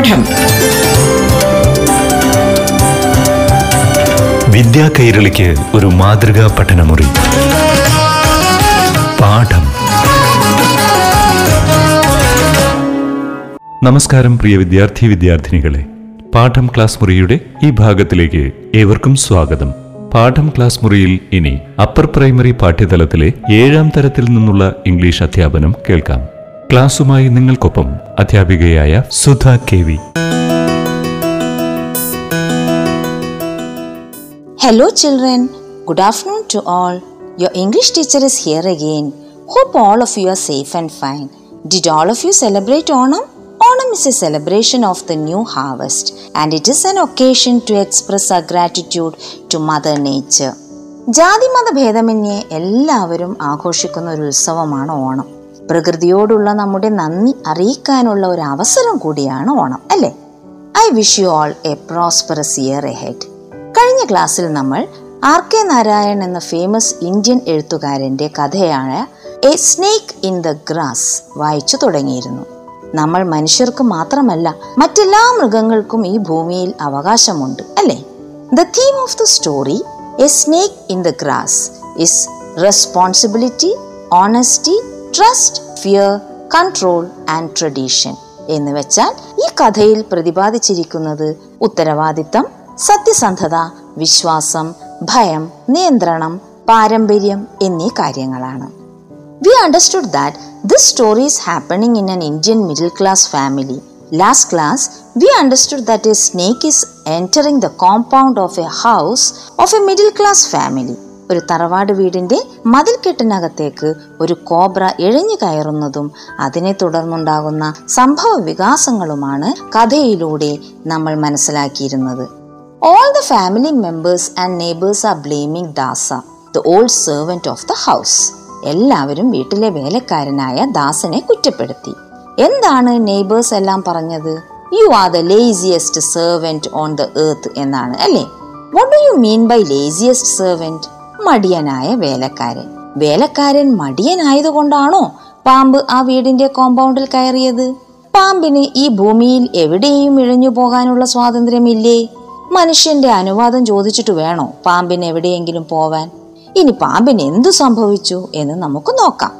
പാഠം. വിദ്യാ കൈരളിക്ക് ഒരു മാതൃകാ പഠനമുറി. പാഠം. നമസ്കാരം പ്രിയ വിദ്യാർത്ഥി വിദ്യാർത്ഥിനികളെ. പാഠം ക്ലാസ് മുറിയുടെ ഈ ഭാഗത്തിലേക്ക് ഏവർക്കും സ്വാഗതം. പാഠം ക്ലാസ് മുറിയിൽ ഇനി അപ്പർ പ്രൈമറി പാഠ്യതലത്തിലെ ഏഴാം തരത്തിൽ നിന്നുള്ള ഇംഗ്ലീഷ് അധ്യാപനം കേൾക്കാം. ക്ലാസ്സുമായി നിങ്ങൾക്കൊപ്പം അധ്യാപികയായ Sudha K V. Hello children good afternoon to all your English teacher is here again hope all of you are safe and fine did all of you celebrate Onam Onam is a celebration of the new harvest and it is an occasion to express a gratitude to mother nature ജാതി മത ഭേദമന്യേ എല്ലാവരും ആഘോഷിക്കുന്ന ഒരു ഉത്സവമാണ് ഓണം. പ്രകൃതിയോടുള്ള നമ്മുടെ നന്ദി അറിയിക്കാനുള്ള ഒരു അവസരം കൂടിയാണ് ഓണം അല്ലേ? I wish you all a prosperous year ahead കഴിഞ്ഞ ക്ലാസ്സിൽ നമ്മൾ ആർ കെ നാരായൺ എന്ന ഫേമസ് ഇന്ത്യൻ എഴുത്തുകാരന്റെ കഥയായ a snake in the grass വായിച്ചു തുടങ്ങിയിരുന്നു. നമ്മൾ മനുഷ്യർക്ക് മാത്രമല്ല മറ്റെല്ലാ മൃഗങ്ങൾക്കും ഈ ഭൂമിയിൽ അവകാശമുണ്ട് അല്ലേ? The theme of the story a snake in the grass is responsibility honesty trust fear control and tradition എന്ന് വെച്ചാൽ ഈ കഥയിൽ പ്രതിപാദിച്ചിരിക്കുന്നത് ഉത്തരവാദിത്തം സത്യസന്ധത വിശ്വാസം ഭയം നിയന്ത്രണം പാരമ്പര്യം എന്നീ കാര്യങ്ങളാണ്. We understood that this story is happening in an Indian middle class family last class we understood that a snake is entering the compound of a house of a middle class family ഒരു തറവാട് വീടിന്റെ മതിൽക്കെട്ടിനകത്തേക്ക് ഒരു cobra ഇഴഞ്ഞു കയറുന്നതും അതിനെ തുടർന്നുണ്ടാകുന്ന സംഭവ വികാസങ്ങളുമാണ് കഥയിലൂടെ നമ്മൾ മനസ്സിലാക്കിയിരുന്നത്. All the family members and neighbours are blaming Dasa the old servant of the house എല്ലാവരും വീട്ടിലെ വേലക്കാരനായ ദാസനെ കുറ്റപ്പെടുത്തി. എന്താണ് നെയ്ബേഴ്സ് എല്ലാം പറഞ്ഞത്? You are the laziest servant on the earth എന്നാണ് അല്ലേ? What do you mean by laziest servant മടിയനായ വേലക്കാരൻ. വേലക്കാരൻ മടിയനായതുകൊണ്ടാണോ പാമ്പ് ആ വീടിന്റെ കോമ്പൗണ്ടിൽ കയറിയത്? പാമ്പിന് ഈ ഭൂമിയിൽ എവിടെയും ഇഴഞ്ഞു പോകാനുള്ള സ്വാതന്ത്ര്യമില്ലേ? മനുഷ്യന്റെ അനുവാദം ചോദിച്ചിട്ട് വേണോ പാമ്പിന് എവിടെയെങ്കിലും പോവാൻ? ഇനി പാമ്പിന് എന്തു സംഭവിച്ചു എന്ന് നമുക്ക് നോക്കാം.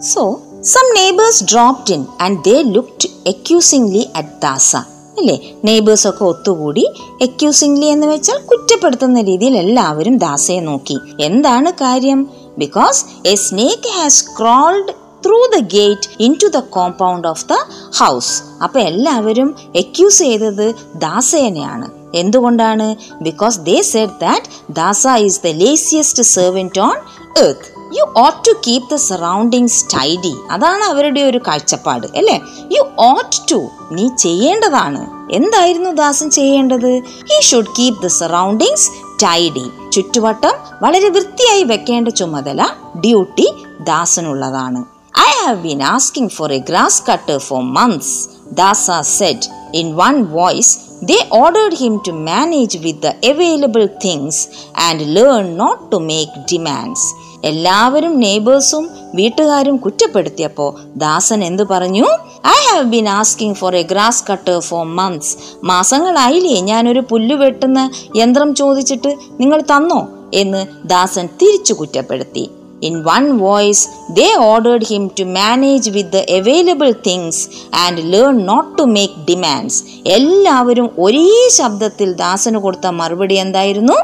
So some neighbours dropped in and they looked accusingly at Dasa അല്ലേ? നെയ്ബേഴ്സൊക്കെ ഒത്തുകൂടി എക്യൂസിംഗ്ലി എന്ന് വെച്ചാൽ കുറ്റപ്പെടുത്തുന്ന രീതിയിൽ എല്ലാവരും ദാസയെ നോക്കി. എന്താണ് കാര്യം? Because a snake has crawled through the gate into the compound of the house അപ്പൊ എല്ലാവരും എക്യൂസ് ചെയ്തത് ദാസേനെയാണ്. എന്തുകൊണ്ടാണ്? Because they said that Dasa is the laziest servant on earth you ought to keep the surroundings tidy അതാണ് അവരുടെ ഒരു കാഴ്ചപ്പാട് അല്ലേ? യു ഓട്ട് ടു നീ ചെയ്യേണ്ടതാണ്. എന്തായിരുന്നു ദാസൻ ചെയ്യേണ്ടത്? He should keep the surroundings tidy ചുറ്റുവട്ടം വളരെ വൃത്തിയായി വെക്കേണ്ട ചുമതല duty ദാസനുള്ളതാണ്. I have been asking for a grass cutter for months Dasa said in one voice they ordered him to manage with the available things and learn not to make demands. എല്ലാവരും നെയ്ബേഴ്സും വീട്ടുകാരും കുറ്റപ്പെടുത്തിയപ്പോൾ ദാസൻ എന്തു പറഞ്ഞു? I have been asking for a grass cutter for months മാസങ്ങളായില്ലേ ഞാനൊരു പുല്ല് വെട്ടുന്ന യന്ത്രം ചോദിച്ചിട്ട് നിങ്ങൾ തന്നോ? എന്ന് ദാസൻ തിരിച്ചു കുറ്റപ്പെടുത്തി. In one voice, they ordered him to manage with the available things and learn not to make demands. എല്ലാവരും ഒരേ ശബ്ദത്തിൽ ദാസന് കൊടുത്ത മറുപടി എന്തായിരുന്നു?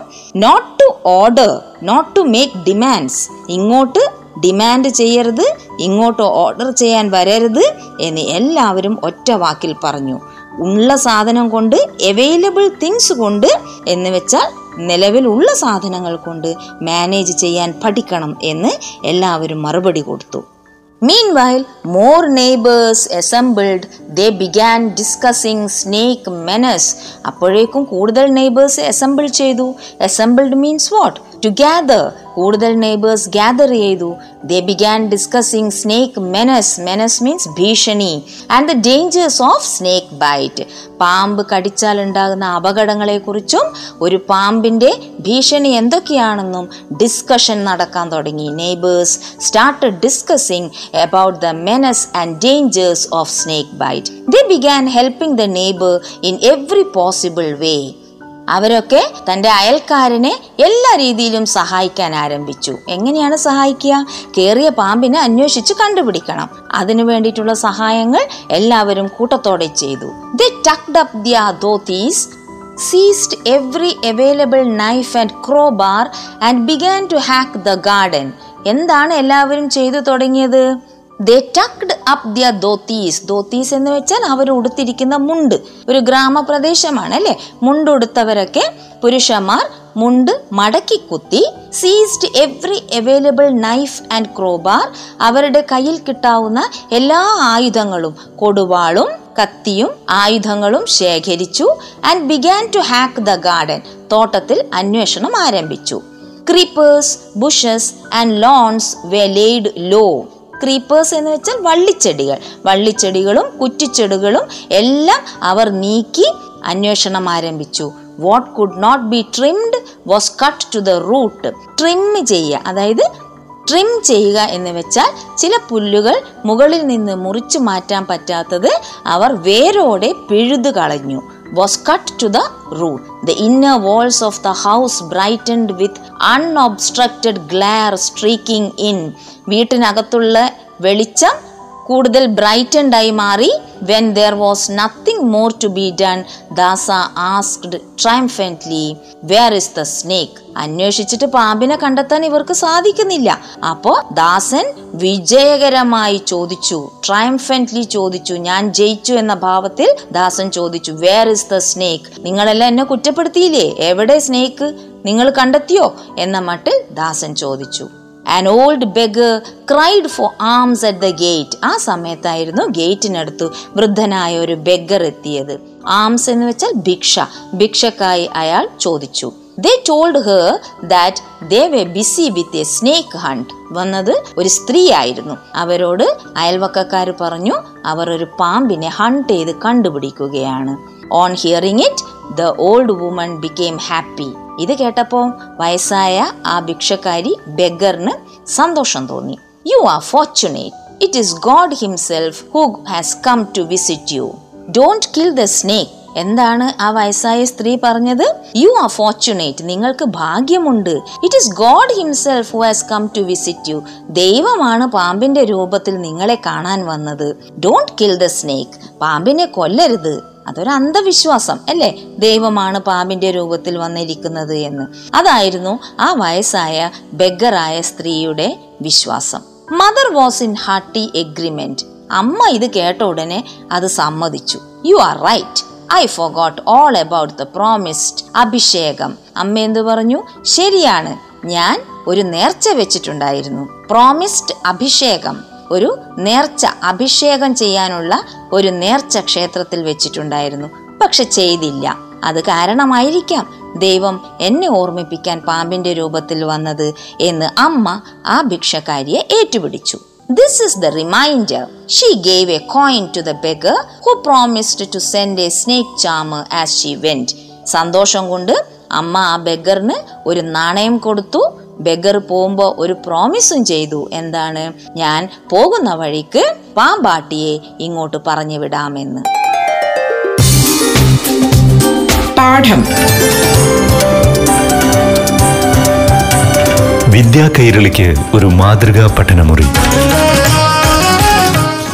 Not to order not to make demands ഇങ്ങോട്ട് ഡിമാൻഡ് ചെയ്യരുത് ഇങ്ങോട്ട് ഓർഡർ ചെയ്യാൻ വരരുത് എന്ന് എല്ലാവരും ഒറ്റ വാക്കിൽ പറഞ്ഞു. ഉള്ള സാധനം കൊണ്ട് അവൈലബിൾ തിങ്സ് കൊണ്ട് എന്ന് വെച്ചാൽ നിലവിലുള്ള സാധനങ്ങൾ കൊണ്ട് മാനേജ് ചെയ്യാൻ പഠിക്കണം എന്ന് എല്ലാവരും മറുപടി കൊടുത്തു. While more neighbours assembled they began discussing snake menace അപ്പോഴേക്കും കൂടുതൽ നെയ്ബേഴ്സ് അസംബിൾ ചെയ്തു. Assembled means what to gather കൂടുതൽ നെയ്ബേഴ്സ് ഗ്യാദർ ചെയ്തു. They began discussing snake menace menace means ഭീഷണി. And the dangers of snake bite പാമ്പ് കടിച്ചാൽ ഉണ്ടാകുന്ന അപകടങ്ങളെക്കുറിച്ചും ഒരു പാമ്പിന്റെ ഭീഷണി എന്തൊക്കെയാണെന്നും ഡിസ്കഷൻ നടക്കാൻ തുടങ്ങി. Neighbours start discussing about the menace and dangers of snake bite they began helping the neighbour in every possible way അവരൊക്കെ തന്റെ അയൽക്കാരനെ എല്ലാ രീതിയിലും സഹായിക്കാൻ ആരംഭിച്ചു. എങ്ങനെയാണ് സഹായിക്കുക? കേറിയ പാമ്പിനെ അന്വേഷിച്ച് കണ്ടുപിടിക്കണം. അതിനു വേണ്ടിയിട്ടുള്ള സഹായങ്ങൾ എല്ലാവരും കൂട്ടത്തോടെ ചെയ്തു. They tucked up their dhotis seized every available knife and the garden എന്താണ് എല്ലാവരും ചെയ്തു തുടങ്ങിയത്? They tucked up their dhotis dhotis എന്ന് വെച്ചാൽ അവർ ഉടുത്തിരിക്കുന്ന മുണ്ട്. ഒരു ഗ്രാമപ്രദേശമാണ് അല്ലെ? മുണ്ടുടുത്തവരൊക്കെ പുരുഷന്മാർ മുണ്ട് മടക്കി കുത്തി seized every available knife and crowbar അവരുടെ കയ്യിൽ കിട്ടാവുന്ന എല്ലാ ആയുധങ്ങളും കൊടുവാളും കത്തിയും ആയുധങ്ങളും ശേഖരിച്ചു and began to hack the garden തോട്ടത്തിൽ അന്വേഷണം ആരംഭിച്ചു. Creepers bushes and lawns were laid low creepers എന്ന് വെച്ചാൽ വള്ളിച്ചെടികൾ. വള്ളിച്ചെടികളും കുറ്റിച്ചെടികളും എല്ലാം അവർ നീക്കി അന്വേഷണം ആരംഭിച്ചു. What could not be trimmed was cut to the root trim ചെയ്യുക. അതായത് ട്രിം ചെയ്യുക എന്ന് വെച്ചാൽ ചില പുല്ലുകൾ മുകളിൽ നിന്ന് മുറിച്ചു മാറ്റാൻ പറ്റാത്തത് അവർ വേരോടെ പിഴുതു കളഞ്ഞു. Was cut to the root the inner walls of the house brightened with unobstructed glare streaking in വീട്ടിനകത്തുള്ള വെളിച്ചം കൂടുതൽ ബ്രൈറ്റൻഡായി മാറി when there was nothing more to be done Dasa asked triumphantly where is the snake അന്വേഷിച്ചിട്ട് പാമ്പിനെ കണ്ടെത്താൻ ഇവർക്ക് സാധിക്കുന്നില്ല. അപ്പോ ദാസൻ വിജയകരമായി ചോദിച്ചു ട്രംഫെന്റ്ലി ചോദിച്ചു ഞാൻ ജയിച്ചു എന്ന ഭാവത്തിൽ? ദാസൻ ചോദിച്ചു വേർ ഇസ് ദ സ്നേക്ക് നിങ്ങളെല്ലാം എന്നെ കുറ്റപ്പെടുത്തിയില്ലേ? എവിടെ സ്നേക്ക് നിങ്ങൾ കണ്ടെത്തിയോ? എന്ന മട്ടിൽ ദാസൻ ചോദിച്ചു. An old beg cried for alms at the gate ആ സമയത്തായിരുന്നു ഗേറ്റിനടുത്ത് വൃദ്ധനായ ഒരു ബെഗർ എത്തിയത്. ആംസ് എന്ന് വെച്ചാൽ ഭിക്ഷ. ഭിക്ഷക്കായി അയാൾ ചോദിച്ചു. They told her that they were busy with a snake hunt വന്നത് ഒരു സ്ത്രീ ആയിരുന്നു അവരോട് അയൽവക്കക്കാർ പറഞ്ഞു അവർ ഒരു പാമ്പിനെ ഹണ്ട് ചെയ്ത് കണ്ടുപിടിക്കുകയാണ്. On hearing it the old woman became happy ഇത് കേട്ടപ്പോൾ വയസ്സായ ആ ഭിക്ഷക്കാരി ബെഗറിന് സന്തോഷം തോന്നി. You are fortunate it is God himself who has come to visit you don't kill the snake എന്താണ് ആ വയസ്സായ സ്ത്രീ പറഞ്ഞത്? യു ആർ ഫോർച്ചുനേറ്റ് നിങ്ങൾക്ക് ഭാഗ്യമുണ്ട്. It is God himself who has come to visit you ദൈവമാണ് പാമ്പിന്റെ രൂപത്തിൽ നിങ്ങളെ കാണാൻ വന്നത്. ഡോണ്ട് കിൽ ദ സ്നേക്ക് പാമ്പിനെ കൊല്ലരുത്. അതൊരു അന്ധവിശ്വാസം അല്ലേ? ദൈവമാണ് പാമ്പിന്റെ രൂപത്തിൽ വന്നിരിക്കുന്നത് എന്ന്. അതായിരുന്നു ആ വയസ്സായ ബെഗറായ സ്ത്രീയുടെ വിശ്വാസം. Mother was in hearty agreement അമ്മ ഇത് കേട്ട ഉടനെ അത് സമ്മതിച്ചു. You are right I forgot all about the promised abhishekam. അമ്മ എന്തു പറഞ്ഞു? ശരിയാണ് ഞാൻ ഒരു നേർച്ച വെച്ചിട്ടുണ്ടായിരുന്നു. പ്രോമിസ്ഡ് അഭിഷേകം. ഒരു നേർച്ച അഭിഷേകം ചെയ്യാനുള്ള ഒരു നേർച്ച ക്ഷേത്രത്തിൽ വെച്ചിട്ടുണ്ടായിരുന്നു. പക്ഷെ ചെയ്തില്ല. അത് കാരണമായിരിക്കാം. ദൈവം എന്നെ ഓർമ്മിപ്പിക്കാൻ പാമ്പിന്റെ രൂപത്തിൽ വന്നത് എന്ന് അമ്മ ആ ഭിക്ഷക്കാരിയെ ഏറ്റുപിടിച്ചു. This is the reminder. She gave a coin to the beggar who promised to send a snake charmer as she went. സന്തോഷം കൊണ്ട് അമ്മ ആ ബെഗറിന് ഒരു നാണയം കൊടുത്തു. ബെഗർ പോകുമ്പോൾ ഒരു പ്രോമിസും ചെയ്തു. എന്താണ്? ഞാൻ പോകുന്ന വഴിക്ക് പാമ്പാട്ടിയെ ഇങ്ങോട്ട് പറഞ്ഞു വിടാമെന്ന്. പാഠം. വിദ്യാ കൈരളിക്ക് ഒരു മാതൃകാ പഠനമുറി.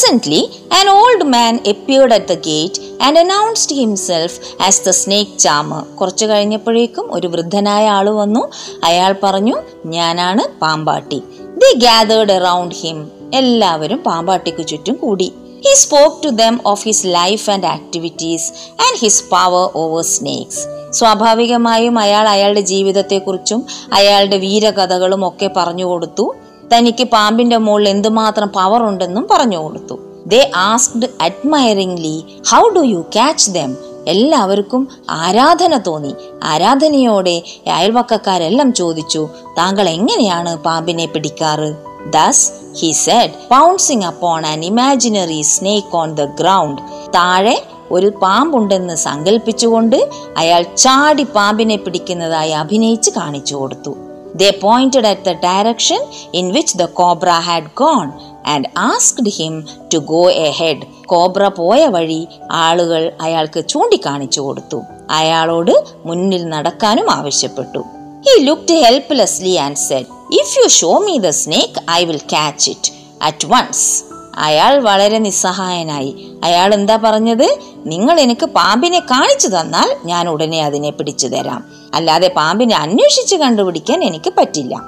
Presently, an old man appeared at the gate and announced himself as the snake charmer. കുറച്ചു കഴിഞ്ഞപ്പോഴേക്കും ഒരു വൃദ്ധനായ ആൾ വന്നു. അയാൾ പറഞ്ഞു ഞാനാണ് പാമ്പാട്ടി. ദി ഗാദേർഡ് അറൌണ്ട് ഹിം എല്ലാവരും പാമ്പാട്ടിക്ക് ചുറ്റും കൂടി. He spoke to them of his life and activities and his power over snakes സ്വാഭാവികമായും അയാൾ അയാളുടെ ജീവിതത്തെക്കുറിച്ചും അയാളുടെ വീരകഥകളും ഒക്കെ പറഞ്ഞു കൊടുത്തു. തനിക്ക് പാമ്പിന്റെ മുകളിൽ എന്തുമാത്രം പവർ ഉണ്ടെന്നും പറഞ്ഞു കൊടുത്തു. They asked admiringly how do you catch them എല്ലാവർക്കും ആരാധന തോന്നി. ആരാധനയോടെ അയൽവക്കക്കാരെല്ലാം ചോദിച്ചു താങ്കൾ എങ്ങനെയാണ് പാമ്പിനെ പിടിക്കാറ്? Thus he said pouncing upon an imaginary snake on the ground താഴെ ഒരു പാമ്പുണ്ടെന്ന് സങ്കല്പിച്ചുകൊണ്ട് അയാൾ ചാടി പാമ്പിനെ പിടിക്കുന്നതായി അഭിനയിച്ച് കാണിച്ചു കൊടുത്തു. They pointed at the direction in which the cobra had gone and asked him to go ahead cobra പോയ വഴി ആളുകൾ അയാൾക്ക് ചൂണ്ടിക്കാണിച്ചു കൊടുത്തു. അയാളോട് മുന്നിൽ നടക്കാനും ആവശ്യപ്പെട്ടു. He looked helplessly and said if you show me the snake I will catch it at once അയാൾ വളരെ നിസ്സഹായനായി. അയാൾ എന്താ പറഞ്ഞത്? നിങ്ങൾ എനിക്ക് പാമ്പിനെ കാണിച്ചു തന്നാൽ ഞാൻ ഉടനെ അതിനെ പിടിച്ചു തരാം. അല്ലാതെ പാമ്പിനെ അന്വേഷിച്ച് കണ്ടുപിടിക്കാൻ എനിക്ക് പറ്റില്ല.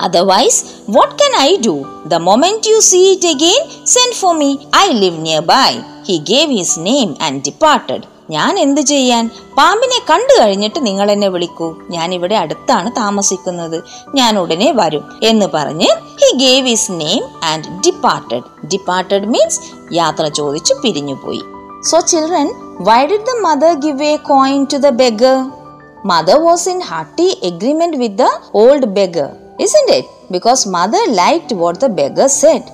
Otherwise what can I do the moment you see it again send for me I live nearby he gave his name and departed ഞാൻ എന്തു ചെയ്യാൻ? പാമ്പിനെ കണ്ടു കഴിഞ്ഞിട്ട് നിങ്ങൾ എന്നെ വിളിക്കൂ. ഞാൻ ഇവിടെ അടുത്താണ് താമസിക്കുന്നത്. ഞാൻ ഉടനെ വരും എന്ന് പറഞ്ഞ് he gave his name and departed departed means യാത്ര ചോദിച്ചു പിരിഞ്ഞുപോയി. So children why did the mother give a coin to the beggar mother was in hearty agreement with the old beggar isn't it because mother liked what the beggar said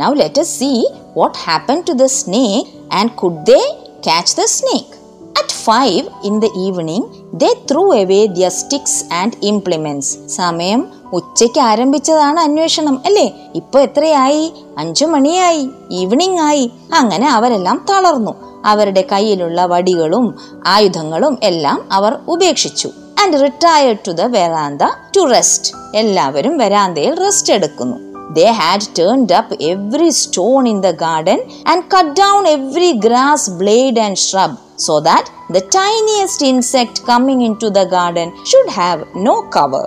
now let see what happened to the snake and could they catch the snake. At 5 in the evening, they threw away their sticks and implements. സമയം ഉച്ചയ്ക്ക് ആരംഭിച്ചതാണ് അന്വേഷണം അല്ലേ? ഇപ്പൊ എത്രയായി? അഞ്ചു മണിയായി. Evening ആയി. അങ്ങനെ അവരെല്ലാം തളർന്നു. അവരുടെ കയ്യിലുള്ള വടികളും ആയുധങ്ങളും എല്ലാം അവർ ഉപേക്ഷിച്ചു. And retired to the veranda to rest എല്ലാവരും വെരാന്തയിൽ റെസ്റ്റ് എടുക്കുന്നു. They had turned up every stone in the garden and cut down every grass blade and shrub so that the tiniest insect coming into the garden should have no cover.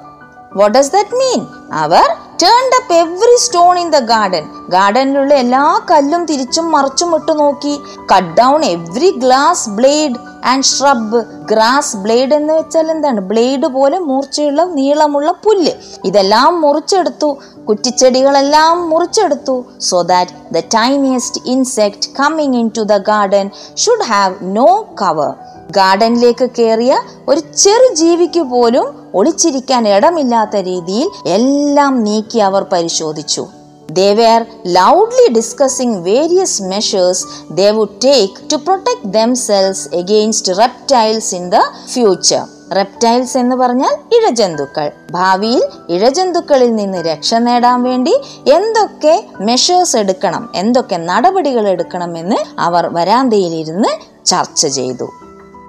What does that mean? Our turned up every stone in the garden ഗാർഡനിലുള്ള എല്ലാ കല്ലും തിരിച്ചും മറിച്ചും ഇട്ട് നോക്കി. Cut down every glass blade and shrub grass blade എന്ന് വെച്ചാൽ എന്താണ്? Blade പോലെ മൂർച്ചയുള്ള നീളമുള്ള പുല്ല്. ഇതെല്ലാം മുറിച്ചെടുത്തു. കുറ്റിച്ചെടികളെല്ലാം മുറിച്ചെടുത്തു. So that the tiniest insect coming into the garden should have no cover ഗാർഡനിലേക്ക് കയറിയ ഒരു ചെറു ജീവിക്ക് പോലും ഒളിച്ചിരിക്കാൻ ഇടമില്ലാത്ത രീതിയിൽ എല്ലാം നീക്കി അവർ പരിശോധിച്ചു. They were loudly discussing various measures they would take to protect themselves against reptiles in the future reptiles എന്ന് പറഞ്ഞാൽ ഇഴജന്തുക്കൾ. ഭാവിയിൽ ഇഴജന്തുക്കളിൽ നിന്ന് രക്ഷ നേടാൻ വേണ്ടി എന്തൊക്കെ മെഷേഴ്സ് എടുക്കണം എന്തൊക്കെ നടപടികൾ എടുക്കണമെന്ന് അവർ വരാന്തയിലിരുന്ന് ചർച്ച ചെയ്തു.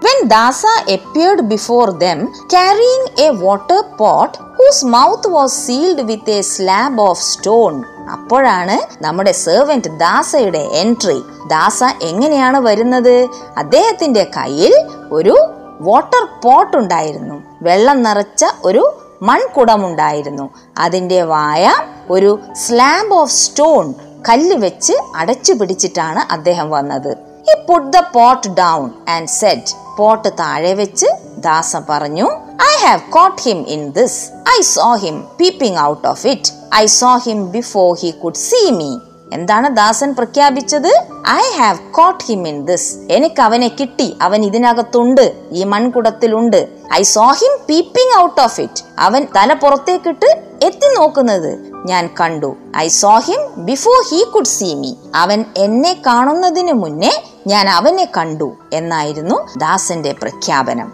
When Dasa appeared before them carrying a water pot whose mouth was sealed with a slab of stone, അപ്പോഴാണ് നമ്മുടെ സെർവന്റ് ദാസയുടെ എൻട്രി ദാസ എങ്ങനെയാണ് വരുന്നത്? അദ്ദേഹത്തിന്റെ കയ്യിൽ ഒരു വാട്ടർ പോട്ട് ഉണ്ടായിരുന്നു. വെള്ളം നിറച്ച ഒരു മൺകുടമുണ്ടായിരുന്നു. അതിന്റെ വായ ഒരു സ്ലാബ് ഓഫ് സ്റ്റോൺ കല്ല് വെച്ച് അടച്ചു പിടിച്ചിട്ടാണ് അദ്ദേഹം വന്നത്. ഈ put the pot down and said pot താഴെ വെച്ച് ദാസ പറഞ്ഞു I have caught him in this I saw him peeping out of it I saw him before he could see me എന്താണ് ദാസൻ പ്രഖ്യാപിച്ചത്? I have caught him in this എനിക്ക് അവനെ കിട്ടി. അവൻ ഇതിനകത്തുണ്ട്. ഈ മൺകുടത്തിലുണ്ട്. I saw him peeping out of it അവൻ തല പുറത്തേക്കിട്ട് എത്തി നോക്കുന്നത്. ഞാൻ കണ്ടു. I saw him before he could see me അവൻ എന്നെ കാണുന്നതിന് മുന്നേ ഞാൻ അവനെ കണ്ടു എന്നായിരുന്നു ദാസന്റെ പ്രഖ്യാപനം.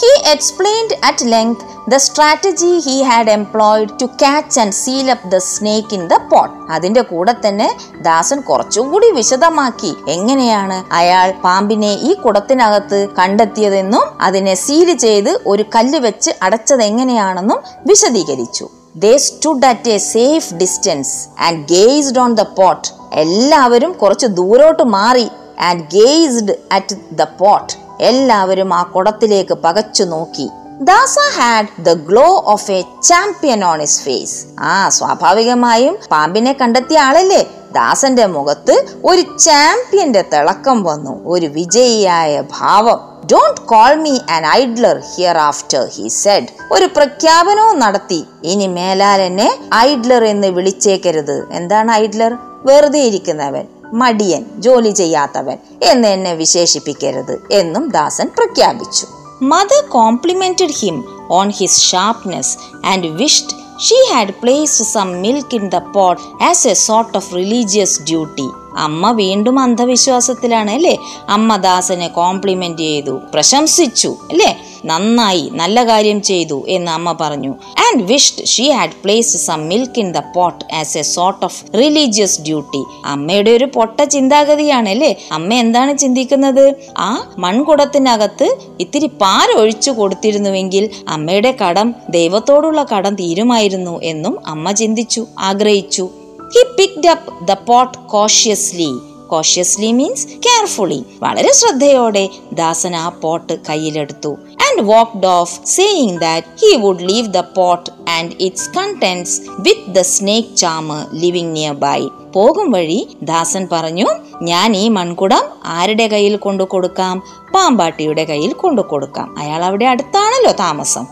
He explained at length the strategy he had employed to catch and seal up the snake in the pot. അതിന്റെ കൂടെ തന്നെ ദാസൻ കുറച്ചുകൂടി വിശദമാക്കി എങ്ങനെയാണ് അയാൾ പാമ്പിനെ ഈ കുടത്തിനകത്ത് കണ്ടെത്തിയതെന്നും അതിനെ സീൽ ചെയ്ത് ഒരു കല്ല് വെച്ച് അടച്ചത് എങ്ങനെയാണെന്നും വിശദീകരിച്ചു. They stood at a safe distance and gazed on the pot എല്ലാവരും കുറച്ച് ദൂരോട്ട് മാറി and gazed at the pot എല്ലാവരും ആ കുടത്തിലേക്ക് പകച്ചു നോക്കി. Dasa had the glow of a champion on his face ആ സ്വാഭാവികമായും പാമ്പിനെ കണ്ടെത്തിയ ആളല്ലേ? ദാസന്റെ മുഖത്ത് ഒരു ചാമ്പ്യന്റെ തിളക്കം വന്നു. ഒരു വിജയിയായ ഭാവം. Don't call me an idler hereafter he said ഒരു പ്രഖ്യാപനവും നടത്തി. ഇനി മേലാൽ എന്നെ ഐഡ്ലർ എന്ന് വിളിച്ചേക്കരുത്. എന്താണ് ഐഡ്ലർ വെറുതെ ഇരിക്കുന്നവൻ. മടിയൻ. ജോലി ചെയ്യാത്തവൻ. എന്ന് എന്നെ വിശേഷിപ്പിക്കരുത്. എന്നും ദാസൻ പ്രഖ്യാപിച്ചു. Mother complimented him on his sharpness and wished she had placed some milk in the pot as a sort of religious duty അമ്മ വീണ്ടും അന്ധവിശ്വാസത്തിലാണ് അല്ലേ? അമ്മ ദാസനെ കോംപ്ലിമെന്റ് ചെയ്തു പ്രശംസിച്ചു അല്ലേ? നന്നായി നല്ല കാര്യം ചെയ്തു എന്ന് അമ്മ പറഞ്ഞു. And wished she had placed some milk in the pot as a sort of religious duty അമ്മയുടെ ഒരു പൊട്ട ചിന്താഗതിയാണ് അല്ലേ? അമ്മ എന്താണ് ചിന്തിക്കുന്നത്? ആ മൺകുടത്തിനകത്ത് ഇത്തിരി പാരൊഴിച്ചു കൊടുത്തിരുന്നുവെങ്കിൽ അമ്മയുടെ കടം ദൈവത്തോടുള്ള കടം തീരുമായിരുന്നു എന്നും അമ്മ ചിന്തിച്ചു ആഗ്രഹിച്ചു. He picked up the pot cautiously cautiously means carefully വളരെ ശ്രദ്ധയോടെ ദാസൻ ആ പോട്ട് കയ്യിലെടുത്തു. And walked off, saying that he would leave the pot and its contents with the snake charmer living nearby. പോകും വഴി ദാസൻ പറഞ്ഞു ഞാൻ ഈ മൺകുടം ആരുടെ കയ്യിൽ കൊണ്ടു കൊടുക്കാം? പാമ്പാട്ടിയുടെ കയ്യിൽ കൊണ്ടു കൊടുക്കാം. അയാൾ അവിടെ അടുത്താണല്ലോ താമസം.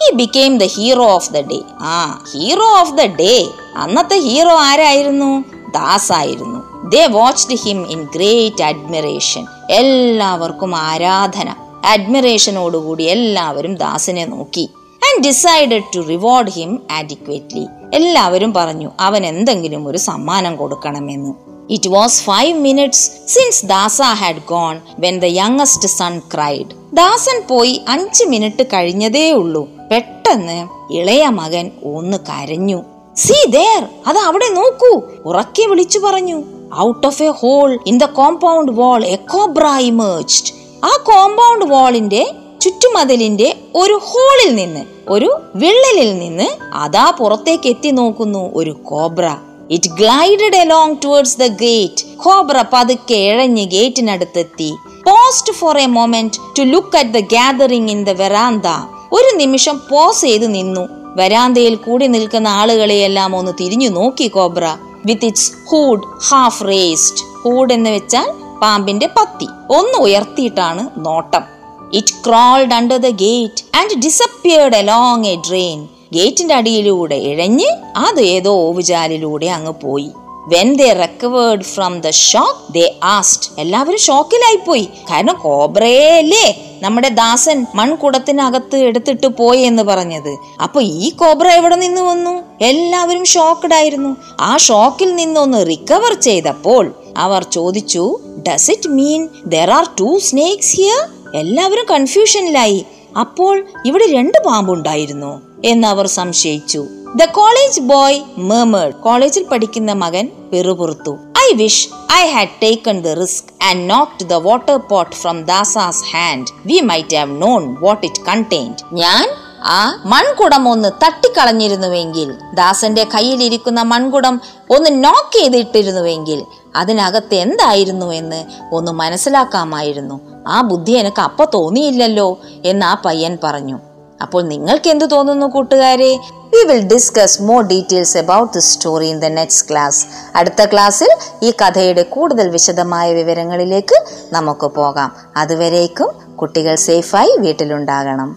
He became the hero of the day ആ ഹീറോ ഓഫ് ദ ഡേ അന്നത്തെ ഹീറോ ആരായിരുന്നു? ദാസ് ആയിരുന്നു. They watched him in great admiration എല്ലാവർക്കും ആരാധന. അഡ്മിറേഷനോടുകൂടി എല്ലാവരും ദാസിനെ നോക്കി and decided to reward him adequately എല്ലാവരും പറഞ്ഞു അവൻ എന്തെങ്കിലും ഒരു സമ്മാനം കൊടുക്കണമെന്ന്. It was five minutes since Dasa had gone when the youngest son cried Dasan പോയി അഞ്ച് മിനിറ്റ് കഴിഞ്ഞതേ ഉള്ളൂ. പെട്ടെന്ന് ഇളയ മകൻ ഒന്ന് കരഞ്ഞു. സി ദേർ അത് അവിടെ നോക്കൂ ഉറക്കെ വിളിച്ചു പറഞ്ഞു. Out of a hole in the compound wall a cobra emerged ആ കോമ്പൗണ്ട് വാളിന്റെ ചുറ്റുമതിലിന്റെ ഒരു ഹോളിൽ നിന്ന് ഒരു വിള്ളലിൽ നിന്ന് അതാ പുറത്തേക്ക് എത്തി നോക്കുന്നു ഒരു cobra it glided along towards the gate cobra പതുക്കെ ഇഴഞ്ഞ് ഗേറ്റിനടുത്തെത്തി paused for a moment to look at the gathering in the verandah ഒരു നിമിഷം പോസ് ചെയ്ത് നിന്നു. വരാന്തയിൽ കൂടി നിൽക്കുന്ന ആളുകളെയെല്ലാം ഒന്ന് തിരിഞ്ഞു നോക്കി cobra with its hood half raised hood എന്ന് വെച്ചാൽ പാമ്പിന്റെ പത്തി. ഒന്ന് ഉയർത്തിയിട്ടാണ് നോട്ടം. It crawled under the gate and disappeared along a drain ഗേറ്റിന്റെ അടിയിലൂടെ ഇഴഞ്ഞ് അത് ഏതോ ഓവുചാലിലൂടെ അങ്ങ് പോയി. When they recovered from the shock they asked എല്ലാവരും ഷോക്കിലായി പോയി കാരണം കോബ്രയെ അല്ലേ നമ്മുടെ ദാസൻ മൺകുടത്തിനകത്ത് എടുത്തിട്ട് പോയി എന്ന് പറഞ്ഞത്. അപ്പൊ ഈ കോബ്ര എവിടെ നിന്ന് വന്നു? എല്ലാവരും ഷോക്ക്ഡ് ആയിരുന്നു. ആ ഷോക്കിൽ നിന്നൊന്ന് റിക്കവർ ചെയ്തപ്പോൾ അവർ ചോദിച്ചു does it mean there are two snakes here എല്ലാവരും കൺഫ്യൂഷനിലായി അപ്പോൾ ഇവിടെ രണ്ട് പാമ്പുണ്ടായിരുന്നു എന്ന് അവർ സംശയിച്ചു ദ കോളേജ് ബോയ് മേമേഡ് കോളേജിൽ പഠിക്കുന്ന മകൻ പെറുപുറത്തു. I wish I had taken the risk and knocked the water pot from Dasa's hand we might have known what it contained ഞാൻ ആ മൺകുടം ഒന്ന് തട്ടിക്കളഞ്ഞിരുന്നുവെങ്കിൽ ദാസന്റെ കയ്യിലിരിക്കുന്ന മൺകുടം ഒന്ന് നോക്ക് ചെയ്തിട്ടിരുന്നുവെങ്കിൽ അതിനകത്ത് എന്തായിരുന്നു എന്ന് ഒന്ന് മനസ്സിലാക്കാമായിരുന്നു. ആ ബുദ്ധി എനിക്ക് അപ്പൊ തോന്നിയില്ലല്ലോ എന്ന് ആ പയ്യൻ പറഞ്ഞു. അപ്പോൾ നിങ്ങൾക്ക് എന്ത് തോന്നുന്നു കൂട്ടുകാരെ? We will discuss more details about the story in the next class അടുത്ത ക്ലാസ്സിൽ ഈ കഥയുടെ കൂടുതൽ വിശദമായ വിവരങ്ങളിലേക്ക് നമുക്ക് പോകാം. അതുവരേക്കും കുട്ടികൾ സേഫായി വീട്ടിലുണ്ടാകണം.